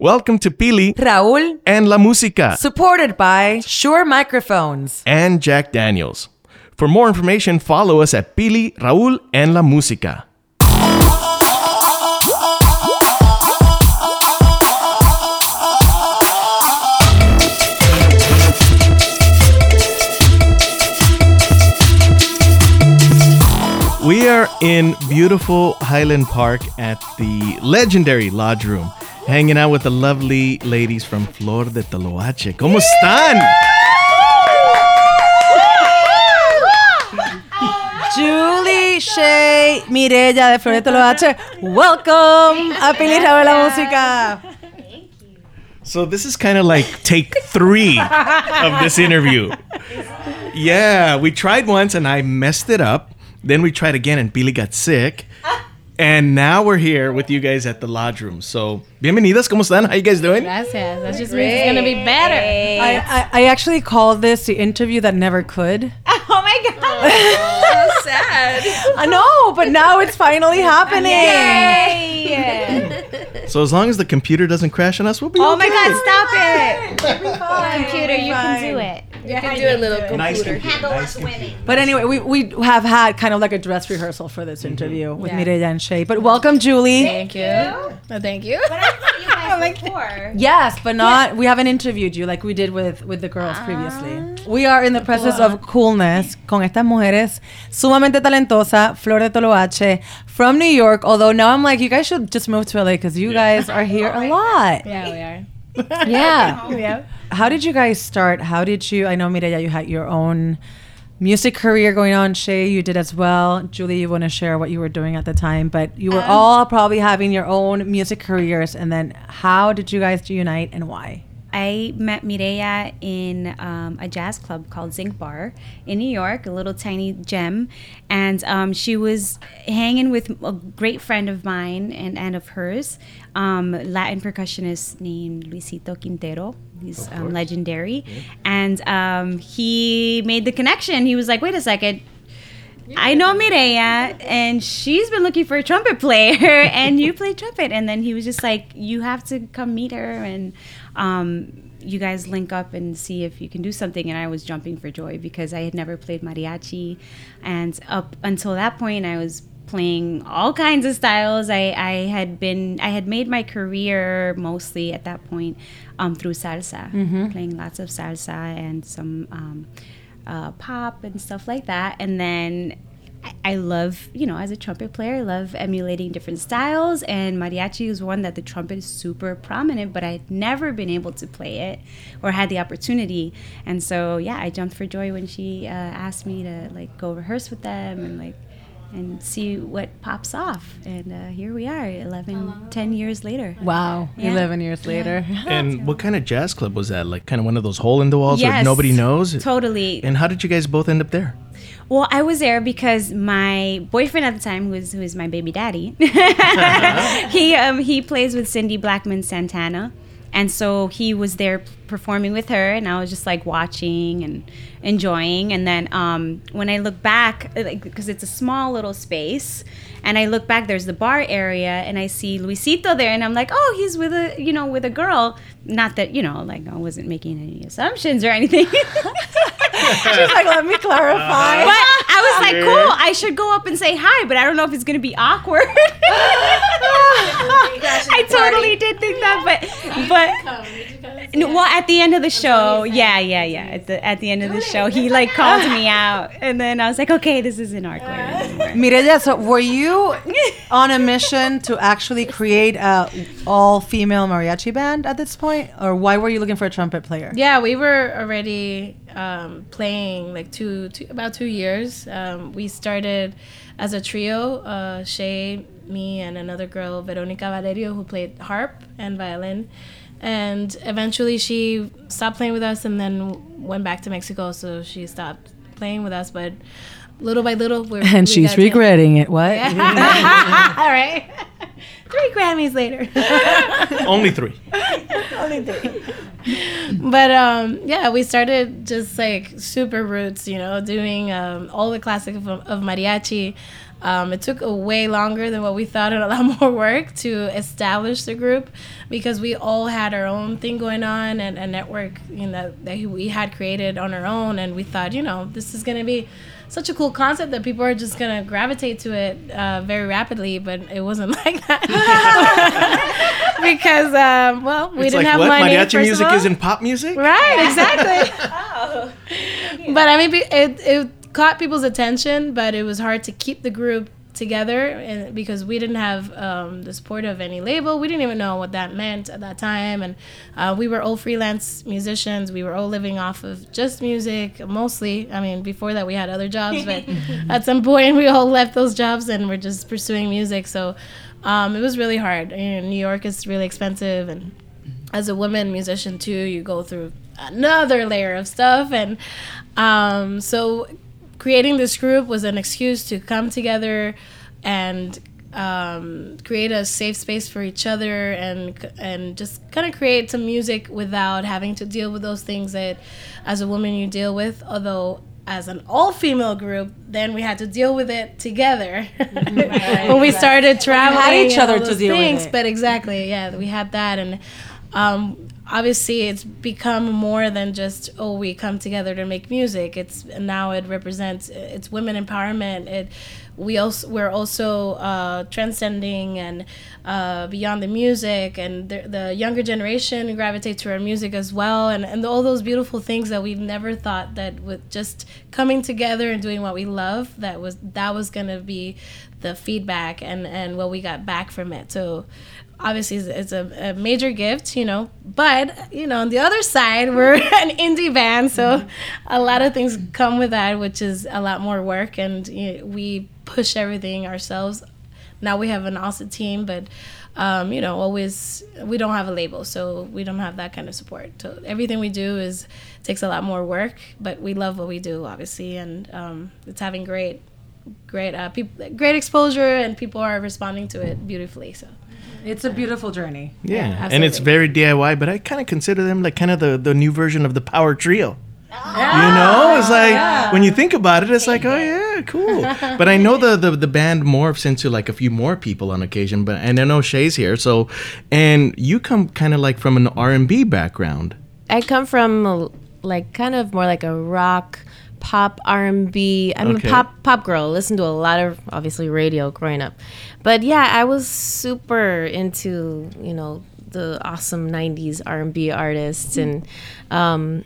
Welcome to Pili Raúl, and La Música supported by Shure Microphones. and Jack Daniels. For more information, follow us at Pili, Raúl, and La Música. We are in beautiful Highland Park at the legendary Lodge Room, hanging out with the lovely ladies from Flor de Toloache. ¿Cómo están? Julie, Shae, Mireya de Flor de Toloache. Welcome a Pili Raúl La Música. So this is kind of like take three of this interview. Yeah, we tried once and I messed it up. Then we tried again and Billy got sick. And now we're here with you guys at the lodge room. So, bienvenidas, ¿cómo están? How you guys doing? Gracias. That just means it's gonna be better. I, I, I actually called this the interview that never could. Oh my god. Oh, so sad. I know, but now it's finally happening. So as long as the computer doesn't crash on us, we'll be Oh okay. my god, stop it. Fine, Computer, you can do it. You can do a little Nice computer. computer, nice computer. But anyway, we, we have had kind of like a dress rehearsal for this mm-hmm. interview with Mireya and Shae. But welcome, Julie. Thank you. Oh, thank you. Oh yes, but not. We haven't interviewed you like we did with with the girls ah. previously. We are in the presence of coolness con estas mujeres sumamente talentosa, Flor de Toloache from New York. Although now I'm like, you guys should just move to LA because you guys are here a oh lot. Yeah, we are. Yeah. Yeah. How did you guys start? How did you? I know Mireya, you had your own music career going on. Shae, you did as well. Julie, you want to share what you were doing at the time, but you were um, all probably having your own music careers. And then, how did you guys unite and why? I met Mireya in um, a jazz club called Zinc Bar in New York, a little tiny gem. And um, she was hanging with a great friend of mine and, and of hers, um, Latin percussionist named Luisito Quintero. He's um, legendary. And um, he made the connection. He was like, wait a second. I know Mireya, and she's been looking for a trumpet player, and you play trumpet. And then he was just like, "You have to come meet her, and um, you guys link up and see if you can do something." And I was jumping for joy because I had never played mariachi, and up until that point, I was playing all kinds of styles. I, I had been I had made my career mostly at that point um, through salsa, playing lots of salsa and some. Um, uh, pop and stuff like that. And then I- love, you know, as a trumpet player, I love emulating different styles. And mariachi is one that the trumpet is super prominent, but I'd never been able to play it or had the opportunity. And so, yeah, I jumped for joy when she uh, asked me to like go rehearse with them and like and see what pops off. And uh, here we are, 11, 10 years later. Wow, Yeah. 11 years later. And what kind of jazz club was that? Like kind of one of those hole in the walls where Yes, nobody knows? Totally. And how did you guys both end up there? Well, I was there because my boyfriend at the time, who was who is my baby daddy, he um, he plays with Cindy Blackman Santana, and so he was there performing with her, and I was just like watching and enjoying. And then um, when I look back, because it's a small little space, and I look back, there's the bar area, and I see Luisito there, and I'm like, oh, he's with a you know with a girl. Not that you know, like I wasn't making any assumptions or anything. She's like, let me clarify. But I was like, cool. I should go up and say hi, but I don't know if it's gonna be awkward. I totally did think that, but but well, at the end of the show, yeah, yeah, yeah. At the at the end of the show, he like called me out, and then I was like, okay, this isn't awkward anymore. Mireya, so were you on a mission to actually create a all-female mariachi band at this point, or why were you looking for a trumpet player? Yeah, we were already um, playing like two, two, about two years. Um, we started as a trio, uh, Shae, me and another girl, Veronica Valerio, who played harp and violin. And eventually she stopped playing with us and then went back to Mexico. So she stopped playing with us. But little by little, we're. And we she's got regretting it. What? All right. Three Grammys later. Only three. Only three. but um, yeah, we started just like super roots, you know, doing um, all the classic of, of mariachi. Um, it took a way longer than what we thought and a lot more work to establish the group because we all had our own thing going on and a network, you know, that we had created on our own. And we thought, you know, this is going to be such a cool concept that people are just going to gravitate to it uh, very rapidly. But it wasn't like that because, um, well, we it's didn't like have what money. mariachi first of music isn't pop music. Right, exactly. oh. but I mean, it it caught people's attention, but it was hard to keep the group together, and because we didn't have um, the support of any label, we didn't even know what that meant at that time, and uh, we were all freelance musicians. We were all living off of just music, mostly. I mean, before that, we had other jobs, but at some point, we all left those jobs and we're just pursuing music. So. Um, it was really hard. You know, New York is really expensive, and as a woman musician too, you go through another layer of stuff, and um, so creating this group was an excuse to come together and um, create a safe space for each other and and just kind of create some music without having to deal with those things that as a woman you deal with. Although as an all-female group then we had to deal with it together. When we started traveling Had each other to deal with things, it. but exactly yeah we had that. And um, obviously it's become more than just oh we come together to make music. It's now it represents it's women empowerment. It we also we're also uh, transcending and uh, beyond the music. And the, the younger generation gravitate to our music as well. And, and all those beautiful things that we've never thought that with just coming together and doing what we love that was that was gonna be the feedback and and what we got back from it. So obviously it's, it's a, a major gift you know but you know on the other side we're an indie band so a lot of things come with that which is a lot more work and you know, we push everything ourselves. Now we have an awesome team but um, you know always we don't have a label so we don't have that kind of support. So everything we do is takes a lot more work but we love what we do obviously and um, it's having great great uh, people great exposure and people are responding to it beautifully so It's a beautiful journey. Yeah, Yeah, and it's very DIY, but I kind of consider them like kind of the, the new version of the Power Trio. Ah, you know, it's like when you think about it, it's like, oh yeah, cool. but I know the, the the band morphs into like a few more people on occasion. But and I know Shae's here, so and you come kind of like from an R and B background. I come from a, like kind of more like a rock, pop, R and B. I'm Okay. a pop pop girl. Listen to a lot of obviously radio growing up, but yeah, I was super into you know the awesome '90s R and B artists and. Um,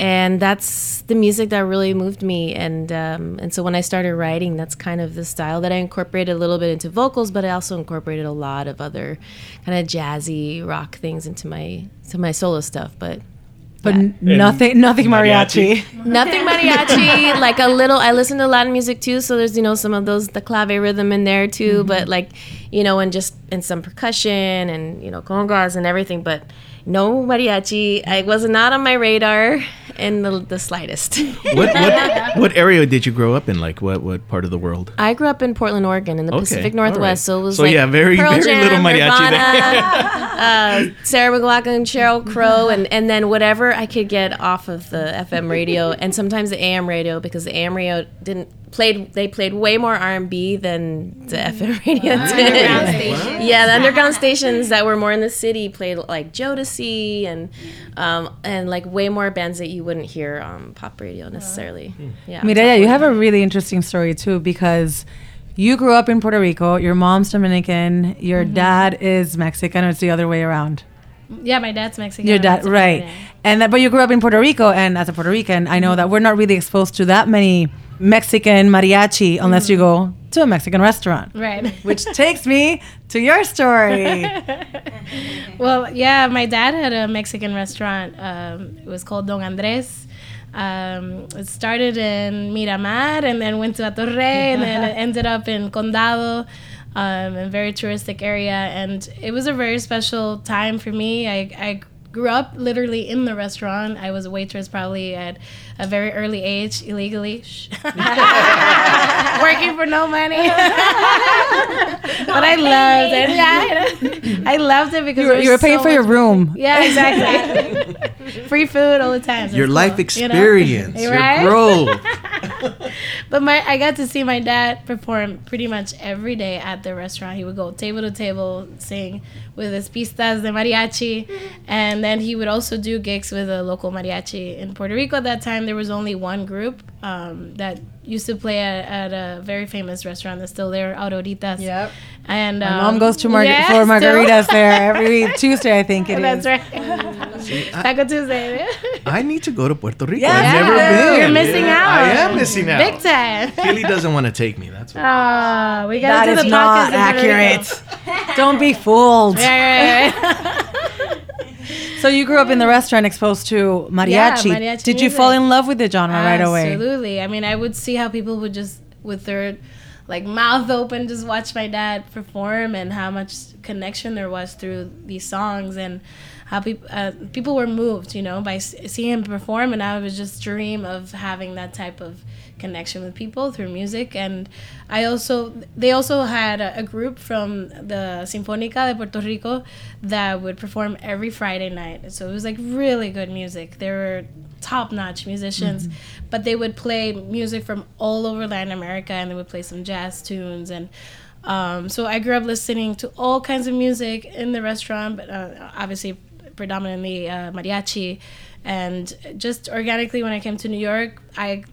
and that's the music that really moved me and um, and so when I started writing that's kind of the style that I incorporated a little bit into vocals but I also incorporated a lot of other kind of jazzy rock things into my to my solo stuff but But Yeah. nothing, nothing mariachi. Nothing mariachi. like a little. I listen to Latin music too, so there's you know some of those the clave rhythm in there too. Mm-hmm. But like you know, and just and some percussion and you know congas and everything. But no mariachi. I was not on my radar in the, the slightest. What what what area did you grow up in? Like what what part of the world? I grew up in Portland, Oregon, in the Okay, Pacific all right. Northwest. So it was So, like yeah, very- Pearl very Jam, little mariachi Nirvana, uh, Sarah McLachlan, Sheryl Crow, and and then whatever I could get off of the FM radio, and sometimes the AM radio because the AM radio didn't played. They played way more R and B than the mm. FM radio did. Yeah, the underground stations that were more in the city played like Jodeci and um, and like way more bands that you wouldn't hear on pop radio uh-huh. necessarily. Hmm. Yeah, Mireya, you have a really interesting story too because you grew up in Puerto Rico. Your mom's Dominican. Your mm-hmm. dad is Mexican. Or it's the other way around. yeah my dad's mexican Your I'm dad, right? And that, but you grew up in Puerto Rico, and as a Puerto Rican, I know mm-hmm. that we're not really exposed to that many Mexican mariachi unless you go to a Mexican restaurant. right Which takes me to your story. Well, yeah, my dad had a Mexican restaurant. Um, it was called Don Andres. Um, it started in Miramar and then went to Hato Rey and then it ended up in Condado. um, a very touristic area, and it was a very special time for me. I, I grew up literally in the restaurant. I was a waitress probably at a very early age, illegally, working for no money. but I loved it. Yeah, I loved it because You were, there was you were paying so for your much- room. Yeah, exactly. Free food all the time. so Your it's life cool, you know? experience, your growth. But my I got to see my dad perform pretty much every day at the restaurant. He would go table to table, sing with his pistas de mariachi, and then he would also do gigs with a local mariachi in Puerto Rico. At that time, there was only one group um, that used to play at, at a very famous restaurant that's still there, Auroritas. Yep. And My um, mom goes to Mar- yeah, for still. margaritas there every Tuesday, I think it is. That's right. Taco Tuesday. I need to go to Puerto Rico. Yeah. I've never Yeah. been. You're missing out. I am missing out. Big time. Keely doesn't want to take me. That's why. Ah, we gotta do the not podcast in Puerto Rico. accurate. Don't be fooled. Right, right. So you grew up in the restaurant exposed to mariachi. Yeah, mariachi Did you music. fall in love with the genre right away? Absolutely. I mean, I would see how people would just with their like mouth open just watch my dad perform and how much connection there was through these songs and how people uh, people were moved, you know, by seeing him perform and I would just dream of having that type of connection with people through music and I also they also had a, a group from the Sinfónica de Puerto Rico that would perform every Friday night. So it was like really good music. They were top-notch musicians, but they would play music from all over Latin America and they would play some jazz tunes and um, so I grew up listening to all kinds of music in the restaurant, but uh, obviously predominantly uh, mariachi. And just organically, when I came to New York, I,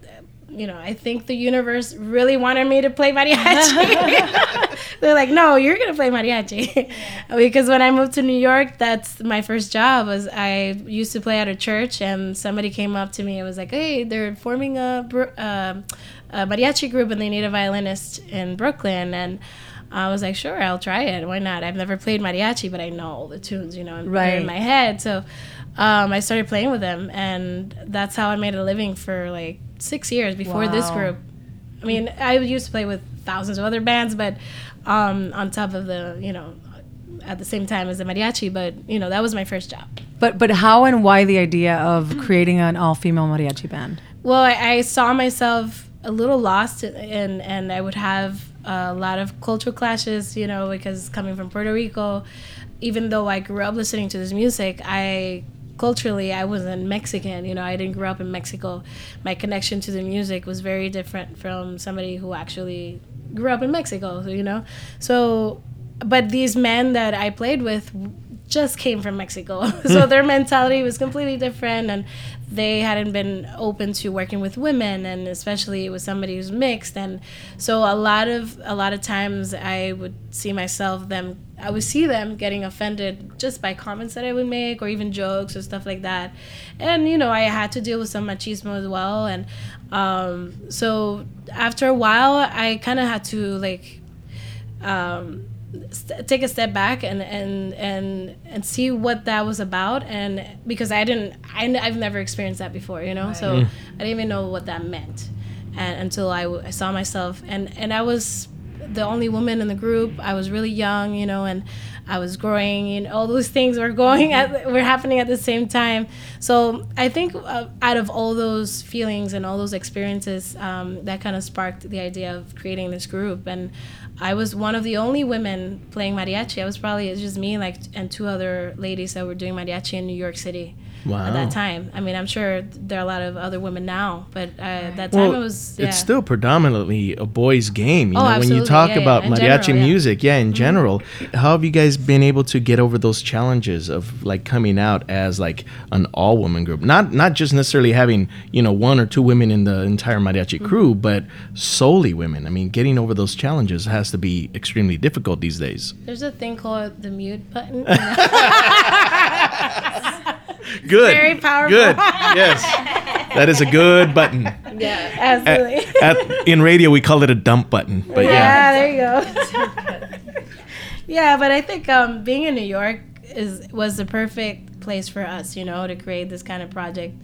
you know, I think the universe really wanted me to play mariachi. They're like, no, you're gonna play mariachi, because when I moved to New York, that's my first job. Was I used to play at a church, and somebody came up to me and was like, hey, they're forming a, br- um a mariachi group, and they need a violinist in Brooklyn, and I was like, sure, I'll try it. Why not? I've never played mariachi, but I know all the tunes, you know, Right. in my head. So um, I started playing with them, and that's how I made a living for like six years before this group. I mean, I used to play with thousands of other bands, but um, on top of the, you know, at the same time as the mariachi. But you know, that was my first job. But but how and why the idea of creating an all female mariachi band? Well, I, I saw myself a little lost, and and I would have a lot of cultural clashes, you know, because coming from Puerto Rico, even though I grew up listening to this music, I culturally I wasn't Mexican, you know, I didn't grow up in Mexico. My connection to the music was very different from somebody who actually grew up in Mexico, so, you know. So, but these men that I played with just came from Mexico. so hmm. their mentality was completely different and they hadn't been open to working with women and especially with somebody who's mixed and so a lot of a lot of times I would see myself them I would see them getting offended just by comments that I would make or even jokes or stuff like that. And you know, I had to deal with some machismo as well. And um, so after a while I kind of had to like um, st- take a step back and and and and see what that was about. And because i didn't I, n- i've never experienced that before you know? So i didn't even know what that meant and until I, w- I saw myself. And and i was the only woman in the group. I was really young you know and i was growing and all those things were going at were happening at the same time. So i think uh, out of all those feelings and all those experiences um, that kind of sparked the idea of creating this group. And I was one of the only women playing mariachi. I was probably it's just me like and two other ladies that were doing mariachi in New York City at that time. I mean, I'm sure there are a lot of other women now, but uh, at that time Well, it was yeah. it's still predominantly a boys' game. You Oh, know, when you talk Yeah, yeah. about In mariachi general, yeah. Mm-hmm. music, yeah, in general, how have you guys been able to get over those challenges of like coming out as like an all-woman group? Not not just necessarily having you know one or two women in the entire mariachi Mm-hmm. crew, but solely women. I mean, getting over those challenges has to be extremely difficult these days. There's a thing called the mute button. Good, very powerful. Good, yes, that is a good button. yeah, absolutely. At, in radio, we call it a dump button, but yeah. yeah, there you go. yeah, but I think um, being in New York, is was the perfect place for us, you know, to create this kind of project.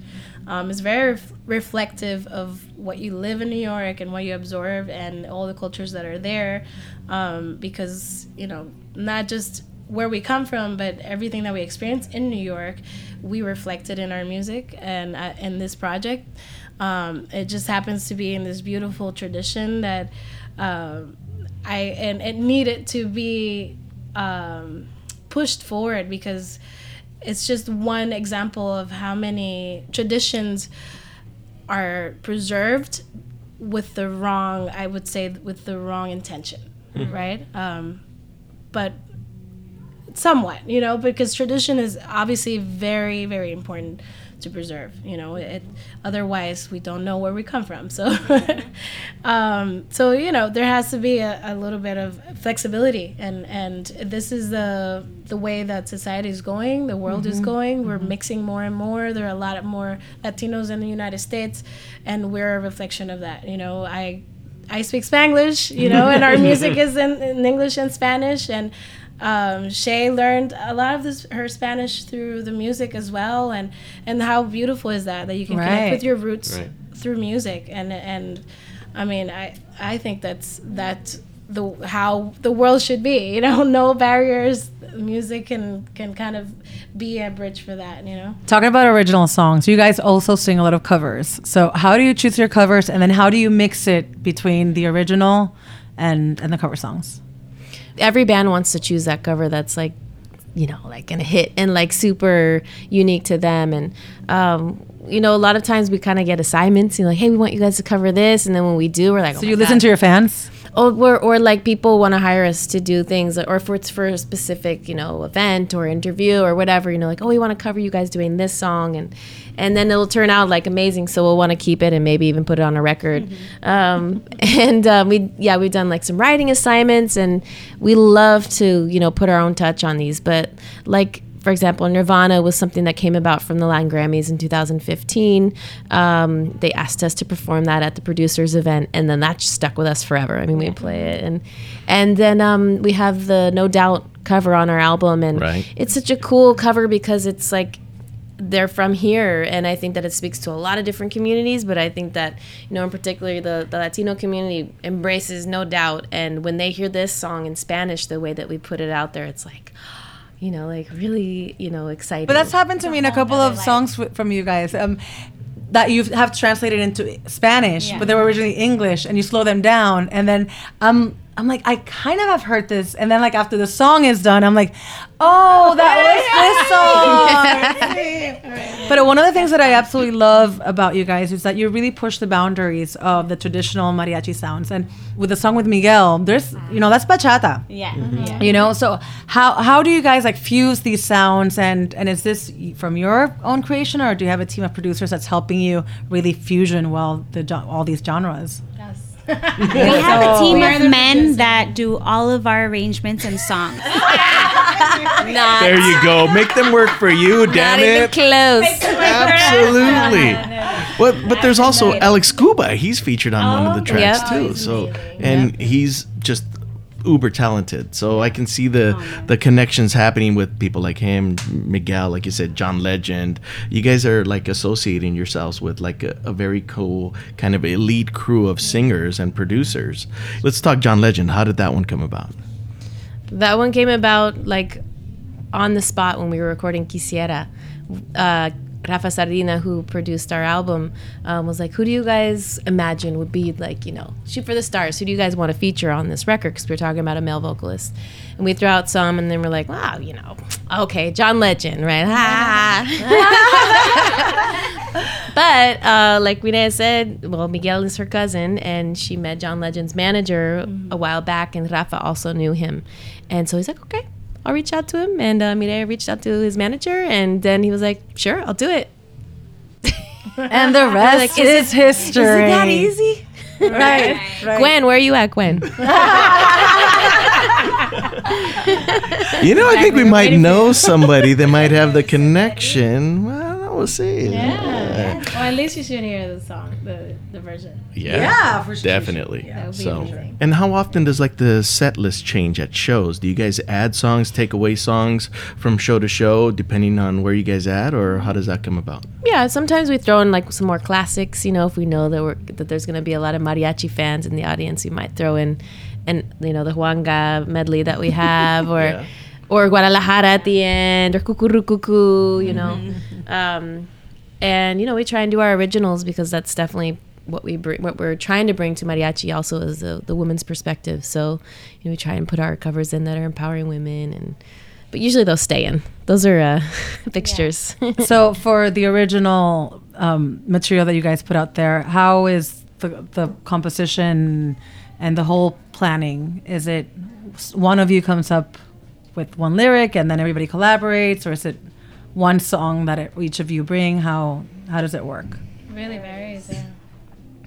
Um, it's very ref- reflective of what you live in New York and what you absorb and all the cultures that are there, um, because you know not just where we come from, but everything that we experience in New York, we reflected in our music and uh, in this project. Um, it just happens to be in this beautiful tradition that um, I and it needed to be um, pushed forward because it's just one example of how many traditions are preserved with the wrong i would say with the wrong intention right um, but somewhat you know because tradition is obviously very very important to preserve you know it otherwise we don't know where we come from so. Um, so you know there has to be a, a little bit of flexibility and and this is the the way that society is going the world is going. We're mixing more and more. There are a lot of more latinos in the united states and we're a reflection of that you know. I I speak Spanglish, you know, and our music is in, in English and Spanish. And um, Shay learned a lot of this her Spanish through the music as well. And and how beautiful is that that you can Right. connect with your roots Right. through music. And and I mean, I I think that's that the how the world should be. You know, no barriers. Music can can kind of be a bridge for that. You know. Talking about original songs, you guys also sing a lot of covers. So how do you choose your covers, and then how do you mix it between the original and and the cover songs? Every band wants to choose that cover that's like you know like gonna hit and like super unique to them. And um you know a lot of times we kind of get assignments you know like hey we want you guys to cover this. And then when we do we're like So you listen to your fans. Or, or like people want to hire us to do things, or if it's for a specific, you know, event or interview or whatever, you know, like, oh, we want to cover you guys doing this song, and and then it'll turn out like amazing, so we'll want to keep it and maybe even put it on a record. Um, and um, we, yeah, we've done like some writing assignments, and we love to, you know, put our own touch on these, but like for example, Nirvana was something that came about from the Latin Grammys in 2015. Um, they asked us to perform that at the producers event, and then that just stuck with us forever. I mean, we play it, and and then um, we have the No Doubt cover on our album, and Right. it's such a cool cover because it's like they're from here and i think that it speaks to a lot of different communities but i think that you know in particular the, the latino community embraces no doubt and when they hear this song in spanish the way that we put it out there it's like you know like really you know exciting But that's happened to me in a couple of songs w- from you guys. Um, that you have translated into Spanish, Yeah. but they were originally English, and you slow them down, and then um, I'm like, I kind of have heard this, and then like after the song is done, I'm like, oh, that was this song. but one of the things that I absolutely love about you guys is that you really push the boundaries of the traditional mariachi sounds, and with the song with Miguel, there's you know that's bachata. Yeah. Mm-hmm. Mm-hmm. you know so how how do you guys like fuse these sounds? And and is this from your own creation or do you have a team of producers that's helping you really fusion well the all these genres We have a team of men producers. that do all of our arrangements and songs. not, There you go. Make them work for you, damn not even it. close Absolutely. Well, but there's also Alex Cuba. He's featured on one of the oh, tracks Yep. too. So, and he's just uber talented. So I can see the Oh, the connections happening with people like him, Miguel, like you said, John Legend. You guys are like associating yourselves with like a, a very cool kind of elite crew of singers and producers. Let's talk John Legend. How did that one come about? That one came about like on the spot when we were recording Quisiera. Uh, Rafa Sardina, who produced our album, um, was like, "Who do you guys imagine would be like, you know, shoot for the stars? Who do you guys want to feature on this record?" Because we were talking about a male vocalist, and we threw out some, and then we're like, "Wow, you know, okay, John Legend, right?" but uh, like Renee said, well, Miguel is her cousin, and she met John Legend's manager a while back, and Rafa also knew him, and so he's like, "Okay." I'll reach out to him, and uh, Mireya reached out to his manager, and then he was like, "Sure, I'll do it." and the rest like, is, is history Is it that easy? right, right. Gwen, where are you at, Gwen? You know, I think we might know somebody that might have the connection. Well, we'll see. Yeah. Well, at least you should hear the song, the the version. Yeah. Yeah, for sure. Definitely. That would be So, amazing. and how often does like the set list change at shows? Do you guys add songs, take away songs from show to show, depending on where you guys at, or how does that come about? Yeah, sometimes we throw in like some more classics. You know, if we know that we're that there's gonna be a lot of mariachi fans in the audience, we might throw in, and you know the Juanga medley that we have, or Yeah. or Guadalajara at the end, or Cucuru Cucu. You know, Mm-hmm. um, and you know we try and do our originals because that's definitely what we bring. What we're trying to bring to mariachi also is the the women's perspective. So you know we try and put our covers in that are empowering women and. But usually those stay in. Those are uh, fixtures. so for the original um, material that you guys put out there, how is the the composition and the whole planning? Is it one of you comes up with one lyric and then everybody collaborates, or is it one song that it, each of you bring? How how does it work? really varies. Yeah.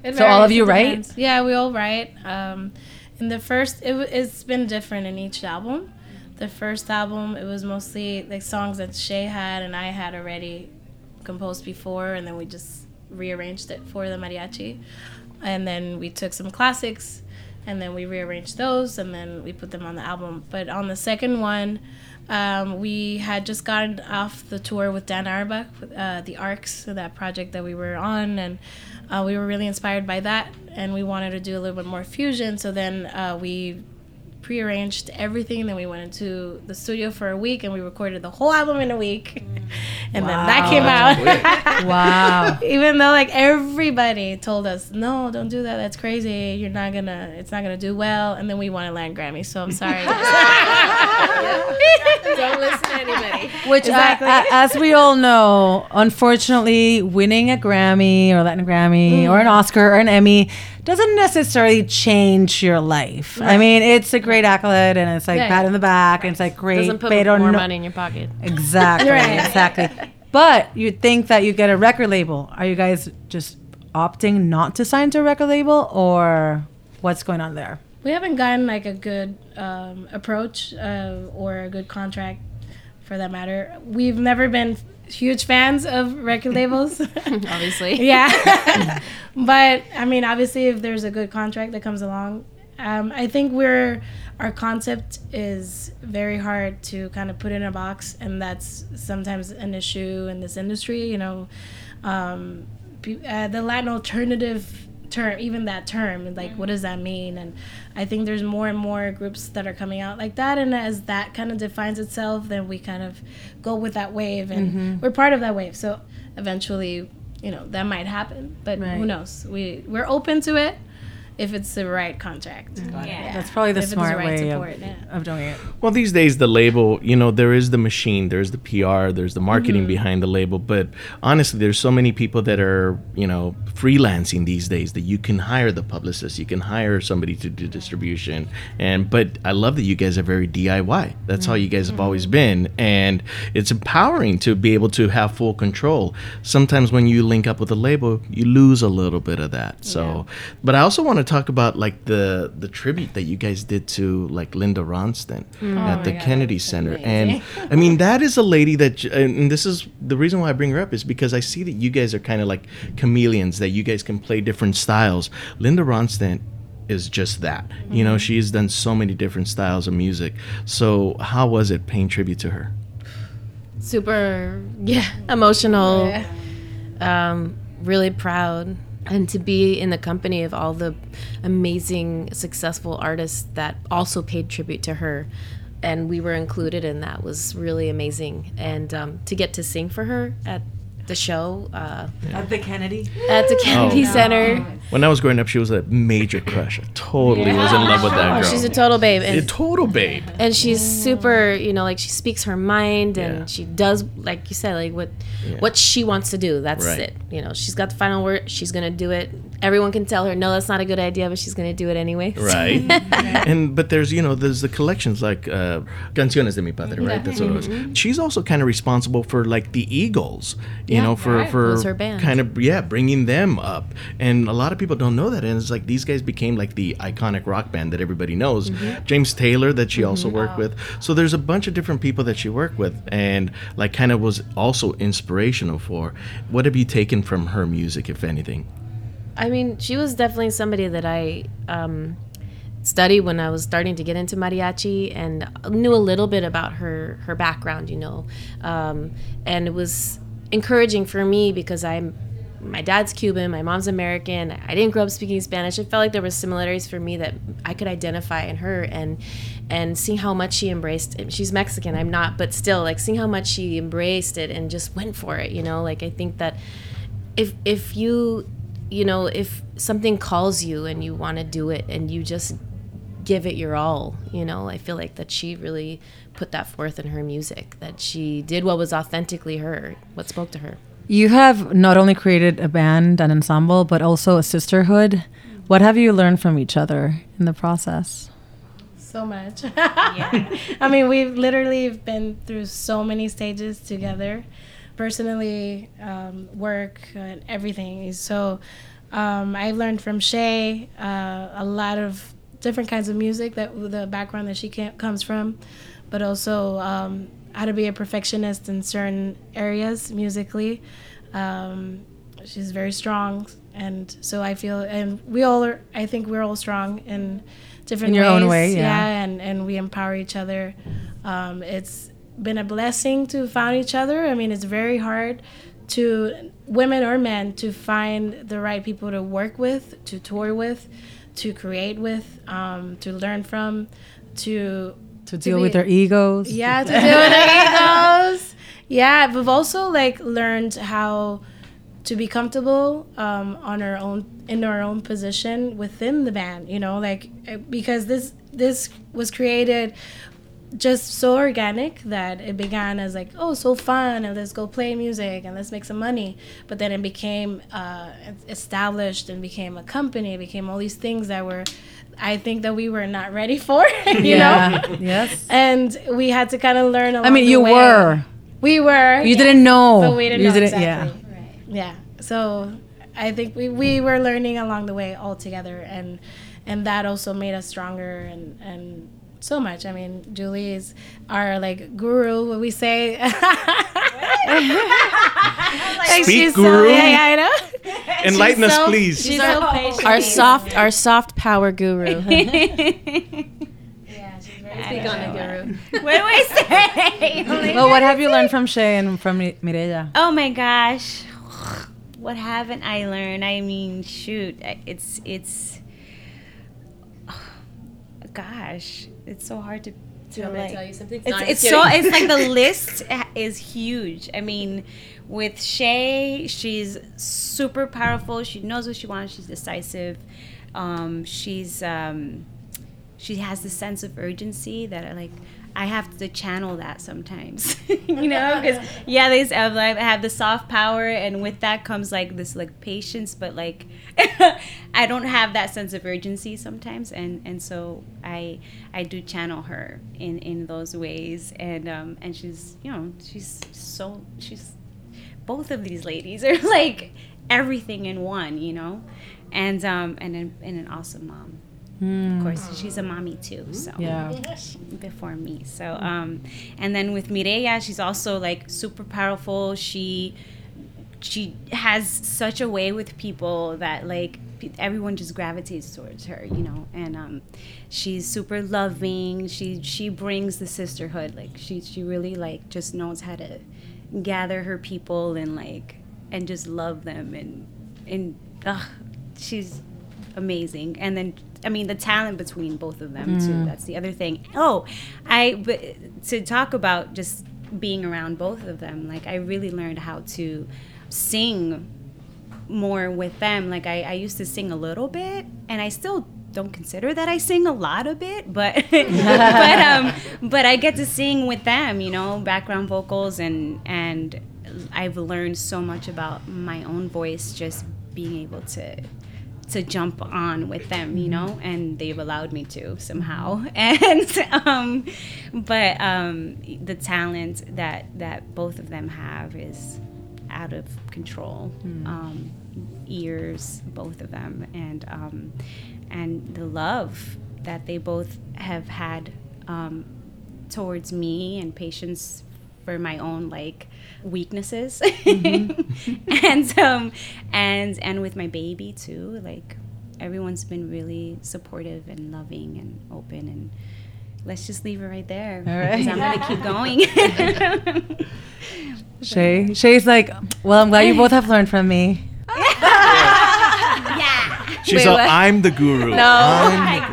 It So all of you it write? Yeah, we all write. Um, in the first, it, it's been different in each album. The first album, it was mostly like songs that Shae had and I had already composed before, and then we just rearranged it for the mariachi. And then we took some classics, and then we rearranged those, and then we put them on the album. But on the second one, um, we had just gotten off the tour with Dan Auerbach, uh, the Arcs, that project that we were on, and uh, we were really inspired by that, and we wanted to do a little bit more fusion. So then uh, we prearranged everything. Then we went into the studio for a week, and we recorded the whole album in a week, and then that came out. Wow. Even though like everybody told us, no, don't do that. That's crazy. You're not gonna. It's not gonna do well. And then we won a Latin Grammy. So I'm sorry. Don't listen to anybody. Which, uh, Exactly. uh, as we all know, unfortunately, winning a Grammy or Latin Grammy or an Oscar or an Emmy doesn't necessarily change your life. I mean, it's a great accolade and it's like Yeah. pat in the back and it's like great. Doesn't put pero more no- money in your pocket. Exactly. Right. Exactly. But you'd think that you get a record label. Are you guys just opting not to sign to a record label or what's going on there? we haven't gotten like a good um, approach uh, or a good contract for that matter. We've never been huge fans of record labels. Obviously. yeah. but I mean, obviously, if there's a good contract that comes along, um, I think we're our concept is very hard to kind of put in a box, and that's sometimes an issue in this industry. You know, um, uh, the Latin alternative term, even that term, like what does that mean? And I think there's more and more groups that are coming out like that, and as that kind of defines itself, then we kind of go with that wave, and we're part of that wave. So eventually, you know, that might happen, but Right. who knows? We we're open to it if it's the right contract. Yeah. That's probably the If it's the smart right way support, of, yeah. of doing it. Well, these days the label, you know, there is the machine, there's the PR, there's the marketing mm-hmm. behind the label, but honestly, there's so many people that are, you know, freelancing these days that you can hire the publicist, you can hire somebody to do distribution, and but I love that you guys are very DIY. That's how you guys have mm-hmm. always been, and it's empowering to be able to have full control. Sometimes when you link up with a label, you lose a little bit of that. So, but I also want to talk about like the the tribute that you guys did to like Linda Ronstadt at the Kennedy Center, and I mean that is a lady that, and this is the reason why I bring her up is because I see that you guys are kind of like chameleons that you guys can play different styles. Linda Ronstadt is just that. You know, she has done so many different styles of music. So how was it paying tribute to her? Super, yeah, emotional. Um, really proud, and to be in the company of all the amazing, successful artists that also paid tribute to her, and we were included in that was really amazing. And um, to get to sing for her at the show uh, At the Kennedy. at the Kennedy Center. When I was growing up, she was a major crush. I totally was in love with that Oh, girl. she's a total babe, a and total babe. and she's super you know like she speaks her mind and Yeah. she does like you said like what Yeah. what she wants to do that's Right. it you know she's got the final word she's gonna do it everyone can tell her no that's not a good idea but she's gonna do it anyway Right. and but there's you know there's the collections like uh, canciones de mi padre, right? That's what it was. She's also kind of responsible for like the Eagles. you Yeah, know, for right. for her band. kind of yeah, bringing them up. And a lot of people don't know that. And it's like these guys became like the iconic rock band that everybody knows. Mm-hmm. James Taylor that she also worked with. So there's a bunch of different people that she worked with, and like kind of was also inspirational for. What have you taken from her music, if anything? I mean, she was definitely somebody that I um, studied when I was starting to get into mariachi and knew a little bit about her her background, you know, um, and it was encouraging for me because I'm my dad's Cuban, my mom's American. I didn't grow up speaking Spanish. It felt like there were similarities for me that I could identify in her and and seeing how much she embraced it. She's Mexican, I'm not, but still like seeing how much she embraced it and just went for it, you know? Like I think that if if you you know if something calls you and you want to do it and you just give it your all you know i feel like that she really put that forth in her music that she did what was authentically her what spoke to her You have not only created a band, an ensemble, but also a sisterhood. What have you learned from each other in the process? so much. I mean, we've literally been through so many stages together, personally, um, work, and everything. So um, I've learned from Shae uh, a lot of different kinds of music that the background that she can, comes from, but also um, how to be a perfectionist in certain areas musically. Um, she's very strong, and so I feel, and we all are. I think we're all strong in different In your ways. own way, yeah. and and we empower each other. Um, it's been a blessing to find each other. I mean, it's very hard to women or men to find the right people to work with, to tour with, to create with, um, to learn from, to To deal be- with their egos? yeah, to deal with their egos. Yeah, we've also like learned how to be comfortable um, on our own in our own position within the band. You know, like uh, because this this was created just so organic that it began as like oh so fun and let's go play music and let's make some money but then it became uh, established and became a company it became all these things that were i think that we were not ready for you know yes. and we had to kind of learn. Along I mean, the you way. were. We were. You yes, didn't know. But we didn't you know didn't. exactly. Yeah. Yeah. So I think we, we were learning along the way all together, and and that also made us stronger and and so much. I mean, Julie is our like guru. What we say. Like, Speak, she's so- guru. yeah, yeah, I know. Enlighten us, so- please. She's so patient. our soft our soft power guru Speak on it, Guru. what do I say? Well, what have you learned from Shae and from Mi- Mireya? Oh my gosh. What haven't I learned? I mean, shoot, I- it's it's gosh, it's so hard to to like something it's, it's so it's like the list is huge. I mean, with Shae, she's super powerful. She knows what she wants. She's decisive. Um, she's um, she has this sense of urgency that I like. I have to channel that sometimes, you know, because yeah, they have, like, have the soft power, and with that comes like this like patience, but like I don't have that sense of urgency sometimes, and and so I I do channel her in in those ways, and um and she's you know she's so she's both of these ladies are like everything in one, you know, and um and an, and an awesome mom. Of course, she's a mommy too. So Yeah. before me. So um, and then with Mireya, she's also like super powerful. She she has such a way with people that like everyone just gravitates towards her, you know. And um, she's super loving. She she brings the sisterhood. Like she she really like just knows how to gather her people and like and just love them and and ugh, she's amazing. And then I mean the talent between both of them too. That's the other thing. Oh, I but to talk about just being around both of them, like I really learned how to sing more with them. Like I, I used to sing a little bit, and I still don't consider that I sing a lot of it, but but um but I get to sing with them, you know, background vocals and and I've learned so much about my own voice just being able to to jump on with them, you know, and they've allowed me to somehow. And um, but um, the talent that that both of them have is out of control. Um, ears, both of them, and um, and the love that they both have had um, towards me and patience for my own like weaknesses and um and and with my baby too like everyone's been really supportive and loving and open and let's just leave it right there All right. 'cause i'm gonna keep going Shae. Shae's like, well, I'm glad you both have learned from me. Yeah. She's Wait, all. I'm the guru. No. I'm really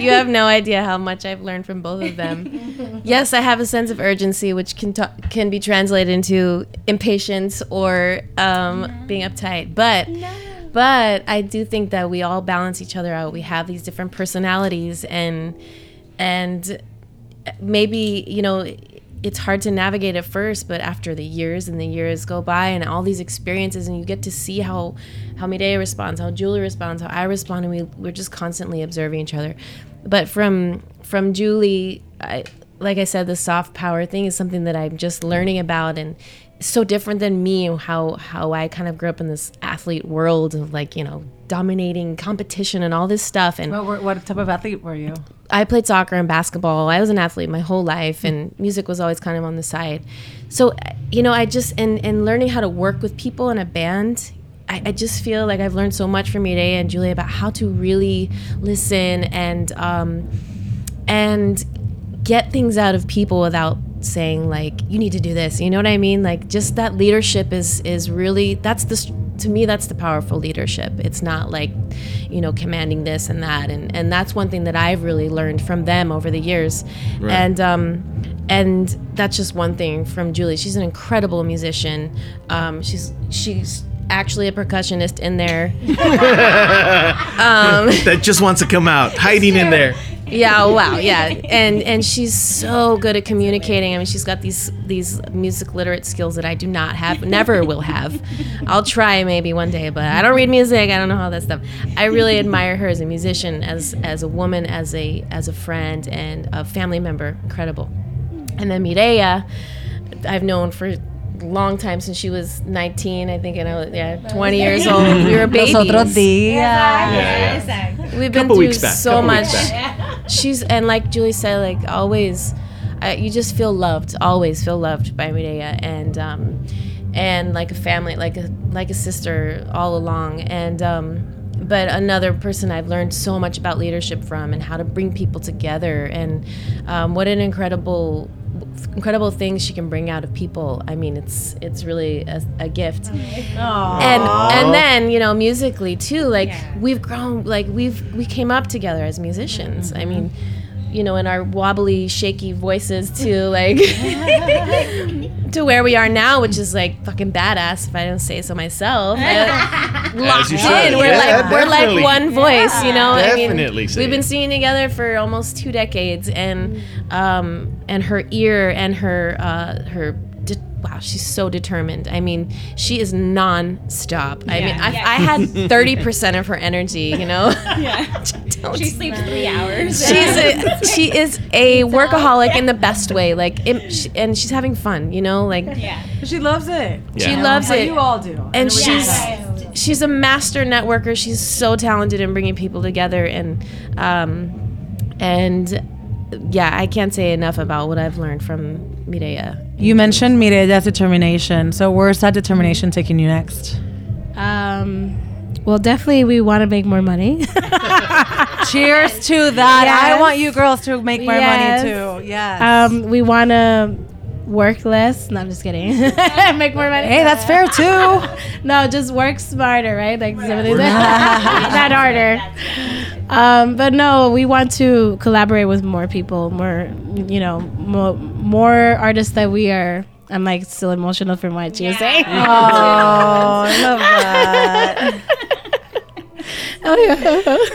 you have no idea how much I've learned from both of them. yes, I have a sense of urgency, which can ta- can be translated into impatience or um, being uptight. But but I do think that we all balance each other out. We have these different personalities, and and maybe you know it's hard to navigate at first but after the years and the years go by and all these experiences and you get to see how how Mireya responds how Julie responds how I respond and we, we're just constantly observing each other but from from Julie I like I said the soft power thing is something that I'm just learning about and so different than me how how I kind of grew up in this athlete world of like you know dominating competition and all this stuff and What, what, type of athlete were you? I played soccer and basketball. I was an athlete my whole life, and music was always kind of on the side. So, you know, I just and and learning how to work with people in a band. I, I just feel like I've learned so much from Mireya and Julie about how to really listen and um, and get things out of people without saying like you need to do this. You know what I mean? Like just that leadership is is really that's the to me that's the powerful leadership. It's not like you know commanding this and that and and that's one thing that I've really learned from them over the years. Right. And um and that's just one thing from Julie. She's an incredible musician. Um she's she's actually a percussionist in there. Um, that just wants to come out, hiding in there. Yeah, oh, wow, yeah, and and she's so good at communicating. I mean, she's got these these music literate skills that I do not have, never will have. I'll try maybe one day, but I don't read music. I don't know how that stuff. I really admire her as a musician, as as a woman, as a as a friend, and a family member. Incredible. And then Mireya, I've known for long time since she was 19 i think and I was, yeah 20 years old we were babies Los otros días. Yeah. We've been Couple through so much. She's and like Julie said, like always, uh, you just feel loved. Always feel loved by Mireya, and um, and like a family, like a like a sister all along. And um, but another person I've learned so much about leadership from, and how to bring people together, and um, what an incredible incredible things she can bring out of people. I mean it's it's really a, a gift. And and then you know musically too like we've grown like we've we came up together as musicians. I mean mm-hmm. you know in our wobbly shaky voices too. like to where we are now which is like fucking badass if i don't say so myself. Locked in. should. we're Yeah, like we're like one voice you know? I Definitely mean we've been singing together for almost two decades and um and her ear and her uh her de- wow she's so determined. I mean she is non-stop. I mean I, I had 30% of her energy you know? Yeah. She sleeps three hours. She's a, she is a workaholic in the best way like it, she, and she's having fun you know? Like yeah. She loves it. she Yeah. loves it. you all do. and we she's get she's a master networker. She's so talented in bringing people together, and um, and yeah, I can't say enough about what I've learned from Mireya. You mentioned Mireya's determination. So where's that determination taking you next? Um, well, definitely we want to make more money. Cheers to that. I want you girls to make more Yes. money too. Yes. um, we want to work less. No, I'm just kidding. make more money. hey, that's fair too. No, just work smarter, right? Like somebody not harder. Um, but no, we want to collaborate with more people, more you know, more, more artists that we are. I'm like still emotional from what she was saying. Oh, I love that.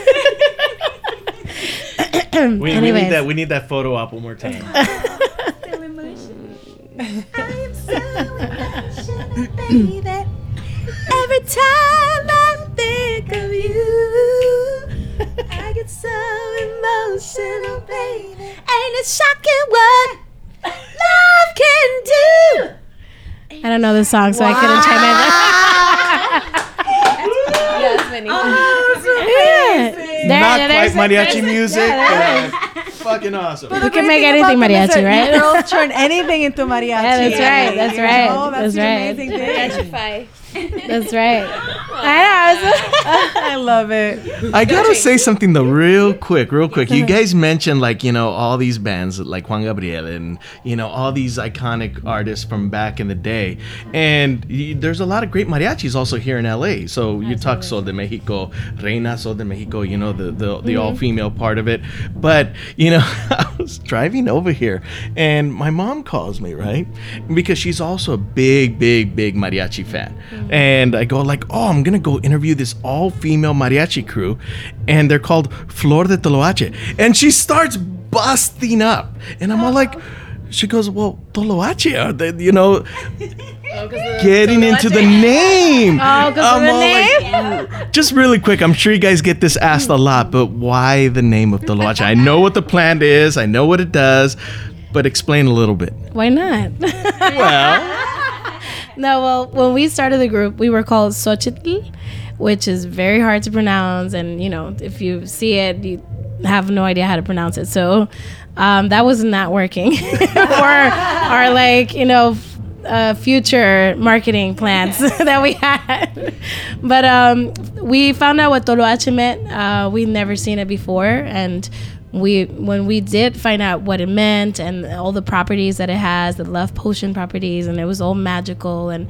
We, we need that. We need that photo op one more time. I'm so emotional, baby. Every time I think of you, I get so emotional, baby. Ain't it shocking what love can do? I don't don't know the song, so I couldn't chime in. yes, Vinny. Oh, there- Not there's- quite mariachi music, yeah, but fucking awesome. You can make anything mariachi, right? Girls turn anything into mariachi. Yeah, that's right, that's You right, know, that's the right. amazing thing. That's right. I know. I love it. I gotta say something though, real quick, real quick. You guys mentioned like you know all these bands like Juan Gabriel and you know all these iconic artists from back in the day, and y- there's a lot of great mariachis also here in LA. So you talk Sol de Mexico, Reina Sol de Mexico, you know the the, the mm-hmm. all female part of it. But you know, I was driving over here, and my mom calls me right because she's also a big, big, big mariachi fan, mm. and I go like, oh, I'm gonna go interview this all female mariachi crew, and they're called Flor de Toloache, and she starts busting up, and I'm all like. She goes, well, Toloache, are they, you know, oh, getting into the name. Oh, 'cause of I'm the all like, just really quick, I'm sure you guys get this asked a lot, but why the name of Toloache? I know what the plant is, I know what it does, but explain a little bit. Why not? Well, No, well, when we started the group, we were called Xochitl, which is very hard to pronounce. And, you know, if you see it, you have no idea how to pronounce it. So um, that was not working for our, like, you know, uh, future marketing plans that we had. But um, we found out what Toloache meant. Uh, we'd never seen it before. And we when we did find out what it meant and all the properties that it has, the love potion properties, and it was all magical and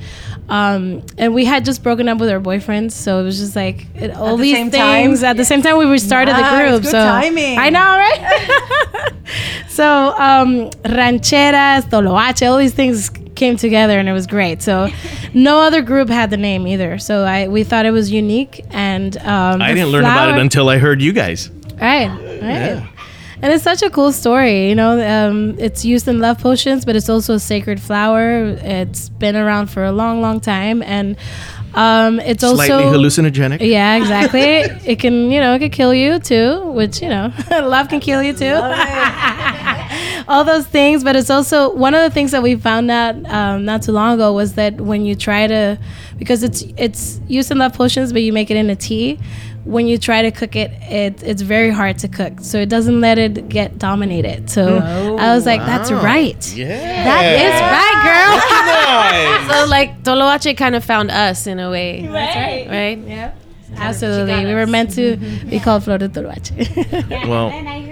um, and we had just broken up with our boyfriends, so it was just like it, all the these same things time? at the same time we restarted Nice, the group. good so timing. I know, right? so um, rancheras, toloache, all these things came together and it was great. So no other group had the name either. So I we thought it was unique and um, I didn't learn about it until I heard you guys. Right, right. And it's such a cool story, you know. Um, it's used in love potions, but it's also a sacred flower. It's been around for a long, long time, and um, it's Slightly also slightly hallucinogenic. yeah, exactly. it can, you know, it could kill you too, which you know, love can kill you too. All those things, but it's also one of the things that we found out um, not too long ago was that when you try to, because it's it's used in love potions, but you make it in a tea. When you try to cook it, it it's very hard to cook, so it doesn't let it get dominated. So I was like, that's right. Yeah. That is right, girl. So like Toloache kind of found us in a way. right. Right? Yeah. Absolutely. We were meant to be called Flor de Toloache. Yeah, Well- and I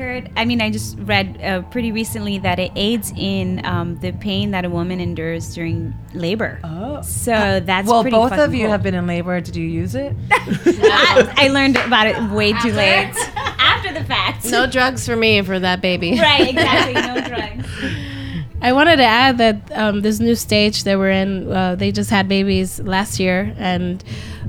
heard, I mean, I just read uh, pretty recently that it aids in um, the pain that a woman endures during labor. Oh. So that's Well, pretty both of you cool. have been in labor. Did you use it? I, I learned about it way too late. After the fact. No drugs for me for that baby. Right, exactly. No drugs. I wanted to add that um, this new stage that we're in, uh, they just had babies last year, and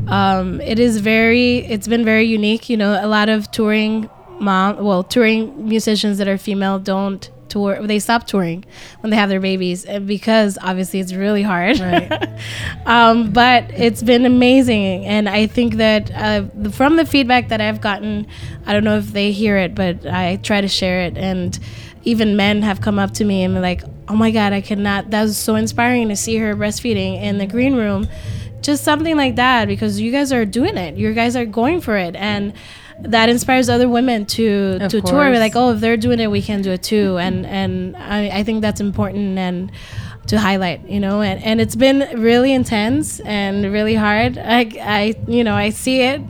um, it is very, it's been very unique. You know, a lot of touring mom, well, touring musicians that are female don't tour. They stop touring when they have their babies because obviously it's really hard. um, but it's been amazing, and I think that uh, from the feedback that I've gotten, I don't know if they hear it, but I try to share it and even men have come up to me and like, "Oh my God, I cannot." That was so inspiring to see her breastfeeding in the green room, just something like that because you guys are doing it. You guys are going for it, and that inspires other women to Of to tour. course. Like, oh, if they're doing it, we can do it too. And and I, I think that's important and to highlight, you know. And and it's been really intense and really hard. I I you know I see it.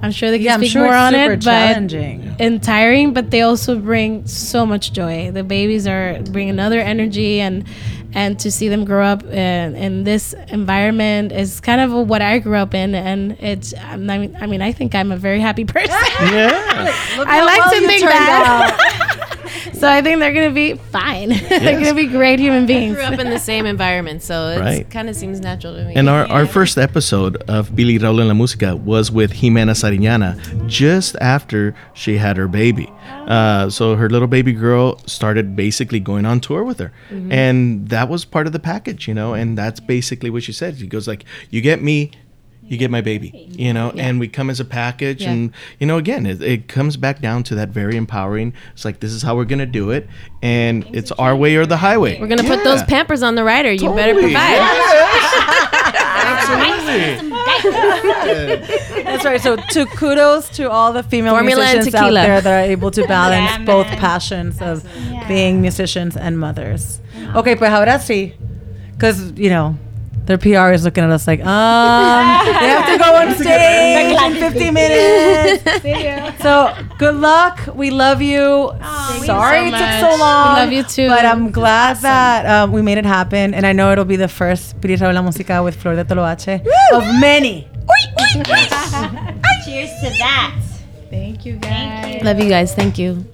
I'm sure they can Yeah, speak sure more on it, but challenging. and tiring, but they also bring so much joy. The babies are bring another energy, and and to see them grow up in, in this environment is kind of what I grew up in, and it's. I mean, I mean, I think I'm a very happy person. Yeah. I like well to think that. so I think they're gonna be fine. they're gonna be great human beings. Grew up in the same environment, so it Right. kind of seems natural to me. And our, our first episode of Pili Raúl en la Música was with Jimena Sariñana just after she had her baby. Uh, so her little baby girl started basically going on tour with her. And that was part of the package, you know, and that's basically what she said. She goes like, you get me, you get my baby. You know, and we come as a package, Yeah. and you know, again, it, it comes back down to that very empowering. It's like this is how we're gonna do it, and it's our way or the highway. We're gonna put those pampers on the rider. You better provide. Absolutely. That's right. So, to kudos to all the female Formula musicians out there that are able to balance Yeah, both passions of Yeah. being musicians and mothers. Okay, but ahora sí, because you know. Their PR is looking at us like, um, they have to go on stage in 50 minutes. So good luck. We love you. you Sorry so it took so long. We love you too. But I'm glad that um, we made it happen. And I know it'll be the first Pili Raúl La Música with Flor de Toloache of many. Cheers to that. Thank you guys. Love you guys. Thank you.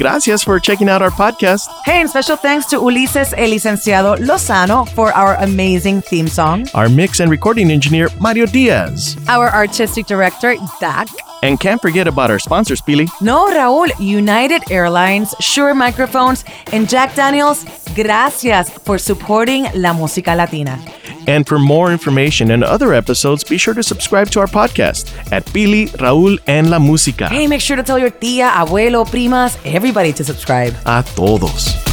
Gracias for checking out our podcast. Hey, and special thanks to Ulises El Licenciado Lozano for our amazing theme song. Our mix and recording engineer, Mario Diaz. Our artistic director, Dak. And can't forget about our sponsors, Pili. No, Raúl, United Airlines, Shure Microphones, and Jack Daniels, gracias for supporting La Música Latina. And for more information and other episodes, be sure to subscribe to our podcast at Pili, Raúl, and La Música. Hey, make sure to tell your tia, abuelo, primas, everybody to subscribe. A todos.